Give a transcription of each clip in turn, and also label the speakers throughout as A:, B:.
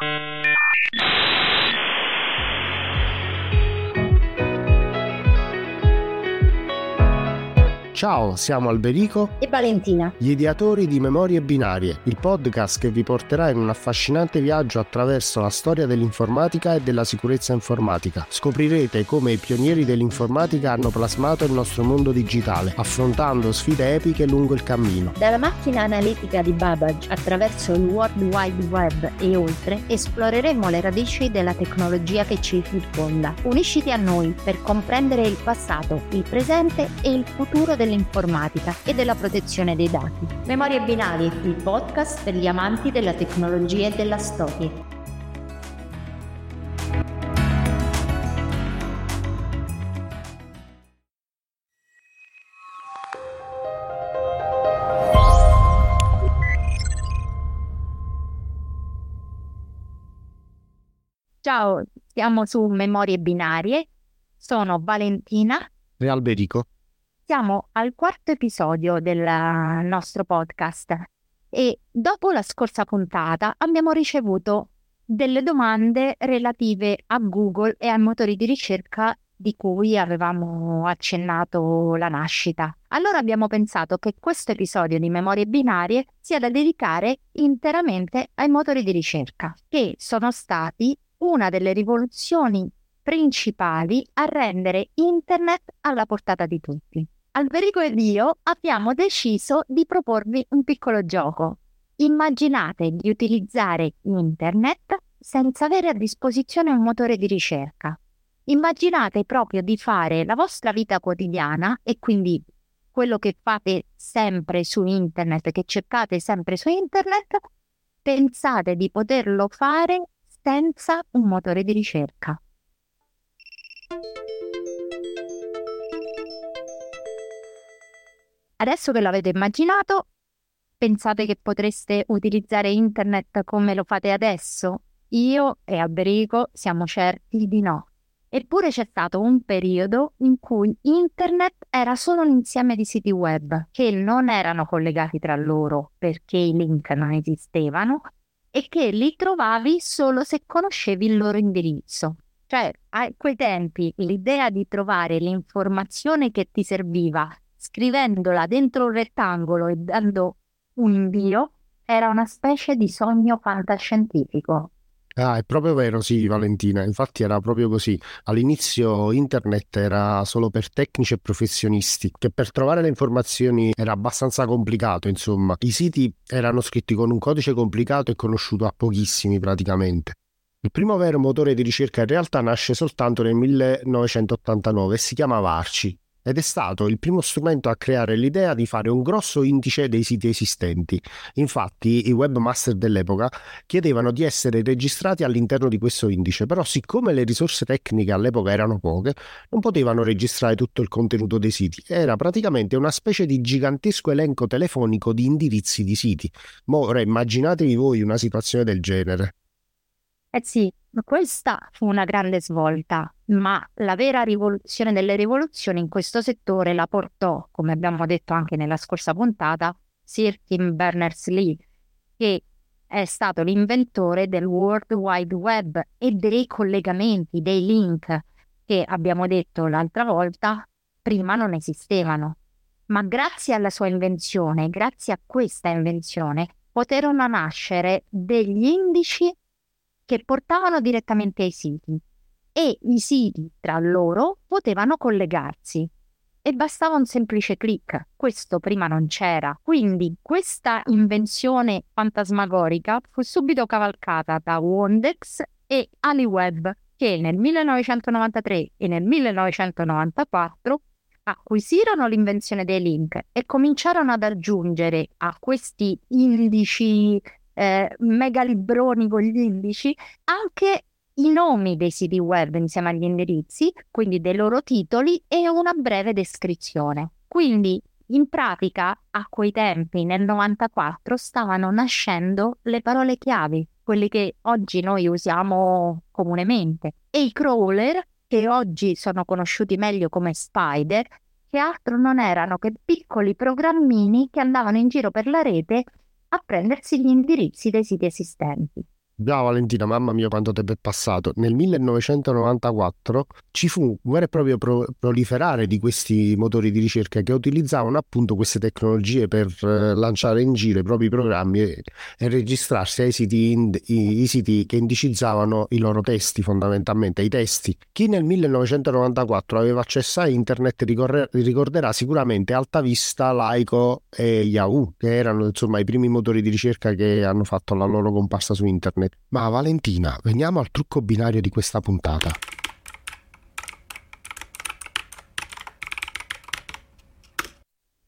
A: Thank you. Ciao, siamo Alberico
B: e Valentina,
A: gli ideatori di Memorie Binarie, il podcast che vi porterà in un affascinante viaggio attraverso la storia dell'informatica e della sicurezza informatica. Scoprirete come i pionieri dell'informatica hanno plasmato il nostro mondo digitale, affrontando sfide epiche lungo il cammino.
B: Dalla macchina analitica di Babbage attraverso il World Wide Web e oltre, esploreremo le radici della tecnologia che ci circonda. Unisciti a noi per comprendere il passato, il presente e il futuro dell'informatica dell'informatica e della protezione dei dati. Memorie Binari, il podcast per gli amanti della tecnologia e della storia. Ciao, siamo su Memorie Binarie. Sono Valentina
A: e Alberico.
B: Siamo al quarto episodio del nostro podcast e dopo la scorsa puntata abbiamo ricevuto delle domande relative a Google e ai motori di ricerca di cui avevamo accennato la nascita. Allora abbiamo pensato che questo episodio di Memorie Binarie sia da dedicare interamente ai motori di ricerca, che sono stati una delle rivoluzioni principali a rendere Internet alla portata di tutti. Alberico ed io abbiamo deciso di proporvi un piccolo gioco. Immaginate di utilizzare internet senza avere a disposizione un motore di ricerca. Immaginate proprio di fare la vostra vita quotidiana e quindi quello che fate sempre su internet, che cercate sempre su internet, pensate di poterlo fare senza un motore di ricerca. Adesso che l'avete immaginato, pensate che potreste utilizzare internet come lo fate adesso? Io e Alberico siamo certi di no. Eppure c'è stato un periodo in cui internet era solo un insieme di siti web che non erano collegati tra loro perché i link non esistevano e che li trovavi solo se conoscevi il loro indirizzo. Cioè, a quei tempi l'idea di trovare l'informazione che ti serviva scrivendola dentro un rettangolo e dando un invio, era una specie di sogno fantascientifico.
A: Ah, è proprio vero, sì, Valentina. Infatti era proprio così. All'inizio internet era solo per tecnici e professionisti, che per trovare le informazioni era abbastanza complicato, insomma. I siti erano scritti con un codice complicato e conosciuto a pochissimi praticamente. Il primo vero motore di ricerca in realtà nasce soltanto nel 1989 e si chiamava Arci ed è stato il primo strumento a creare l'idea di fare un grosso indice dei siti esistenti. Infatti i webmaster dell'epoca chiedevano di essere registrati all'interno di questo indice, però siccome le risorse tecniche all'epoca erano poche, non potevano registrare tutto il contenuto dei siti. Era praticamente una specie di gigantesco elenco telefonico di indirizzi di siti. Ma ora immaginatevi voi una situazione del genere.
B: Eh sì, questa fu una grande svolta, ma la vera rivoluzione delle rivoluzioni in questo settore la portò, come abbiamo detto anche nella scorsa puntata, Sir Tim Berners-Lee, che è stato l'inventore del World Wide Web e dei collegamenti, dei link che abbiamo detto l'altra volta, prima non esistevano. Ma grazie alla sua invenzione, grazie a questa invenzione, poterono nascere degli indici che portavano direttamente ai siti e i siti tra loro potevano collegarsi e bastava un semplice clic. Questo prima non c'era. Quindi questa invenzione fantasmagorica fu subito cavalcata da Wondex e AliWeb che nel 1993 e nel 1994 acquisirono l'invenzione dei link e cominciarono ad aggiungere a questi indici eh, megalibroni con gli indici, anche i nomi dei siti web insieme agli indirizzi, quindi dei loro titoli e una breve descrizione. Quindi in pratica a quei tempi, nel 94, stavano nascendo le parole chiavi, quelle che oggi noi usiamo comunemente, e i crawler, che oggi sono conosciuti meglio come spider, che altro non erano che piccoli programmini che andavano in giro per la rete a prendersi gli indirizzi dei siti esistenti.
A: Già Valentina, mamma mia quanto tempo è passato. Nel 1994 ci fu un vero e proprio pro- proliferare di questi motori di ricerca che utilizzavano appunto queste tecnologie per eh, lanciare in giro i propri programmi e, e registrarsi ai siti, ind- i, i siti che indicizzavano i loro testi fondamentalmente, i testi. Chi nel 1994 aveva accesso a internet ricorre- ricorderà sicuramente Altavista, Laico e Yahoo, che erano insomma i primi motori di ricerca che hanno fatto la loro comparsa su internet. Ma Valentina, veniamo al trucco binario di questa puntata.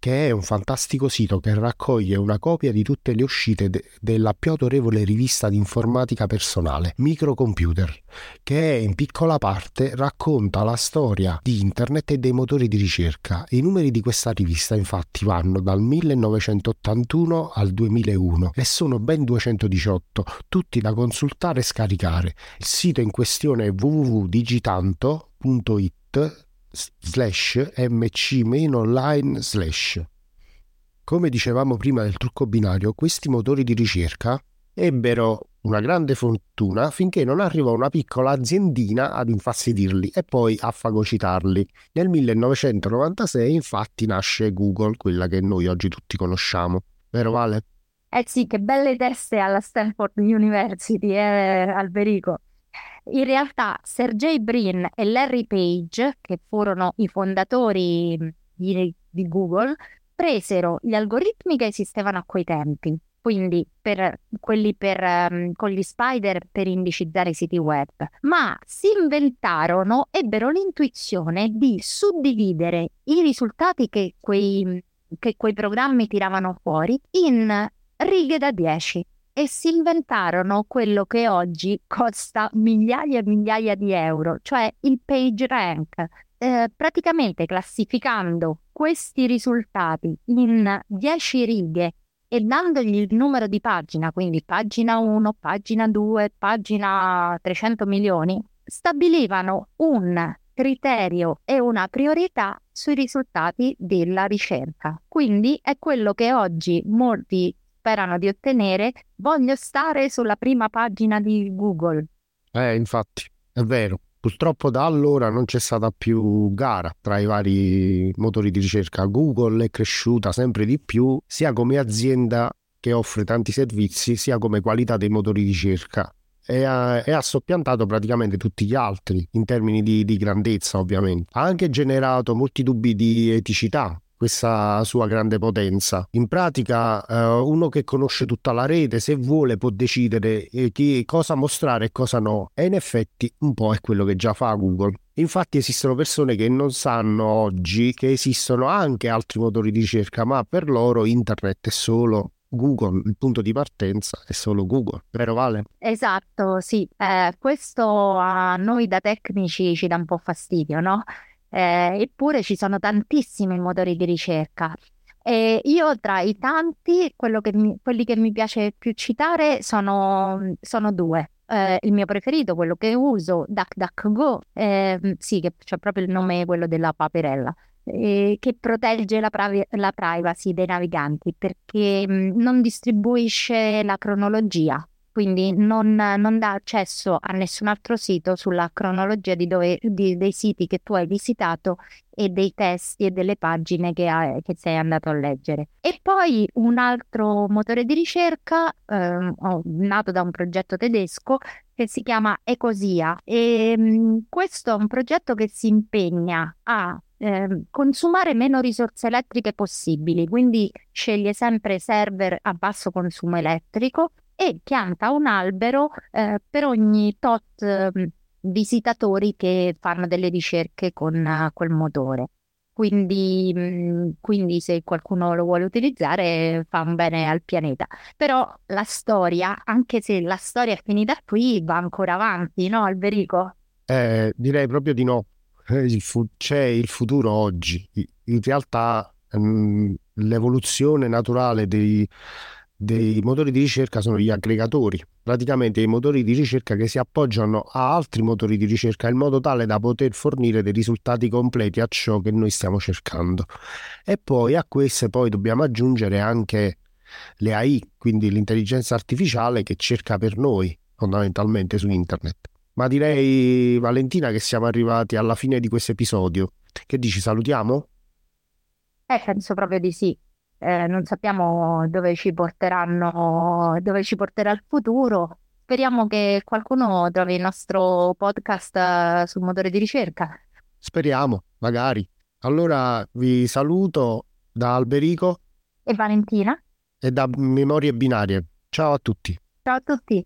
A: Che è un fantastico sito che raccoglie una copia di tutte le uscite de- della più autorevole rivista di informatica personale, Microcomputer, che in piccola parte racconta la storia di internet e dei motori di ricerca. I numeri di questa rivista infatti vanno dal 1981 al 2001 e sono ben 218, tutti da consultare e scaricare. Il sito in questione è www.digitanto.it slash mc-online slash. Come dicevamo prima del trucco binario, questi motori di ricerca ebbero una grande fortuna finché non arrivò una piccola aziendina ad infastidirli e poi a fagocitarli. Nel 1996 infatti nasce Google, quella che noi oggi tutti conosciamo. Vero Vale?
B: Eh sì, che belle teste alla Stanford University, eh, Alberico. In realtà Sergey Brin e Larry Page, che furono i fondatori di, di Google, presero gli algoritmi che esistevano a quei tempi, quindi per quelli per, um, con gli spider per indicizzare i siti web, ma si inventarono, ebbero l'intuizione di suddividere i risultati che quei, che quei programmi tiravano fuori in righe da 10 e si inventarono quello che oggi costa migliaia e migliaia di euro, cioè il page rank, eh, praticamente classificando questi risultati in 10 righe e dandogli il numero di pagina, quindi pagina 1, pagina 2, pagina 300 milioni, stabilivano un criterio e una priorità sui risultati della ricerca. Quindi è quello che oggi molti sperano di ottenere, voglio stare sulla prima pagina di Google.
A: Eh, infatti, è vero. Purtroppo da allora non c'è stata più gara tra i vari motori di ricerca. Google è cresciuta sempre di più, sia come azienda che offre tanti servizi, sia come qualità dei motori di ricerca. E ha, e ha, soppiantato praticamente tutti gli altri in termini di, di grandezza, ovviamente. Ha anche generato molti dubbi di eticità questa sua grande potenza. In pratica, eh, uno che conosce tutta la rete, se vuole, può decidere eh, chi, cosa mostrare e cosa no. E in effetti un po' è quello che già fa Google. Infatti esistono persone che non sanno oggi che esistono anche altri motori di ricerca, ma per loro internet è solo Google, il punto di partenza è solo Google, vero Vale?
B: Esatto, sì. Eh, questo a noi da tecnici ci dà un po' fastidio, no? Eh, eppure ci sono tantissimi motori di ricerca. E io tra i tanti, che mi, quelli che mi piace più citare sono, sono due. Eh, il mio preferito, quello che uso, DuckDuckGo, eh, sì, che c'è proprio il nome quello della paperella, eh, che protegge la, pravi- la, privacy dei naviganti perché mh, non distribuisce la cronologia quindi non, non, dà accesso a nessun altro sito sulla cronologia di dove, di, dei siti che tu hai visitato e dei testi e delle pagine che, hai, che sei andato a leggere. E poi un altro motore di ricerca eh, nato da un progetto tedesco che si chiama Ecosia e mh, mm, questo è un progetto che si impegna a eh, consumare meno risorse elettriche possibili, quindi sceglie sempre server a basso consumo elettrico e pianta un albero eh, per ogni tot eh, visitatori che fanno delle ricerche con uh, quel motore. Quindi, mm, quindi, se qualcuno lo vuole utilizzare fa un bene al pianeta. Però la storia, anche se la storia è finita qui, va ancora avanti, no Alberico?
A: Eh, direi proprio di no. Eh, il fu- c'è il futuro oggi. In realtà mh, mm, l'evoluzione naturale dei, dei motori di ricerca sono gli aggregatori, praticamente i motori di ricerca che si appoggiano a altri motori di ricerca in modo tale da poter fornire dei risultati completi a ciò che noi stiamo cercando. E poi a queste poi dobbiamo aggiungere anche le AI, quindi l'intelligenza artificiale che cerca per noi fondamentalmente su internet. Ma direi, Valentina, che siamo arrivati alla fine di questo episodio. Che dici, salutiamo?
B: Eh, penso proprio di sì. Eh, non sappiamo dove ci porteranno, dove ci porterà il futuro. Speriamo che qualcuno trovi il nostro podcast eh, sul motore di ricerca.
A: Speriamo, magari. Allora vi saluto da Alberico
B: e Valentina
A: e da Memorie Binarie. Ciao a tutti.
B: Ciao a tutti.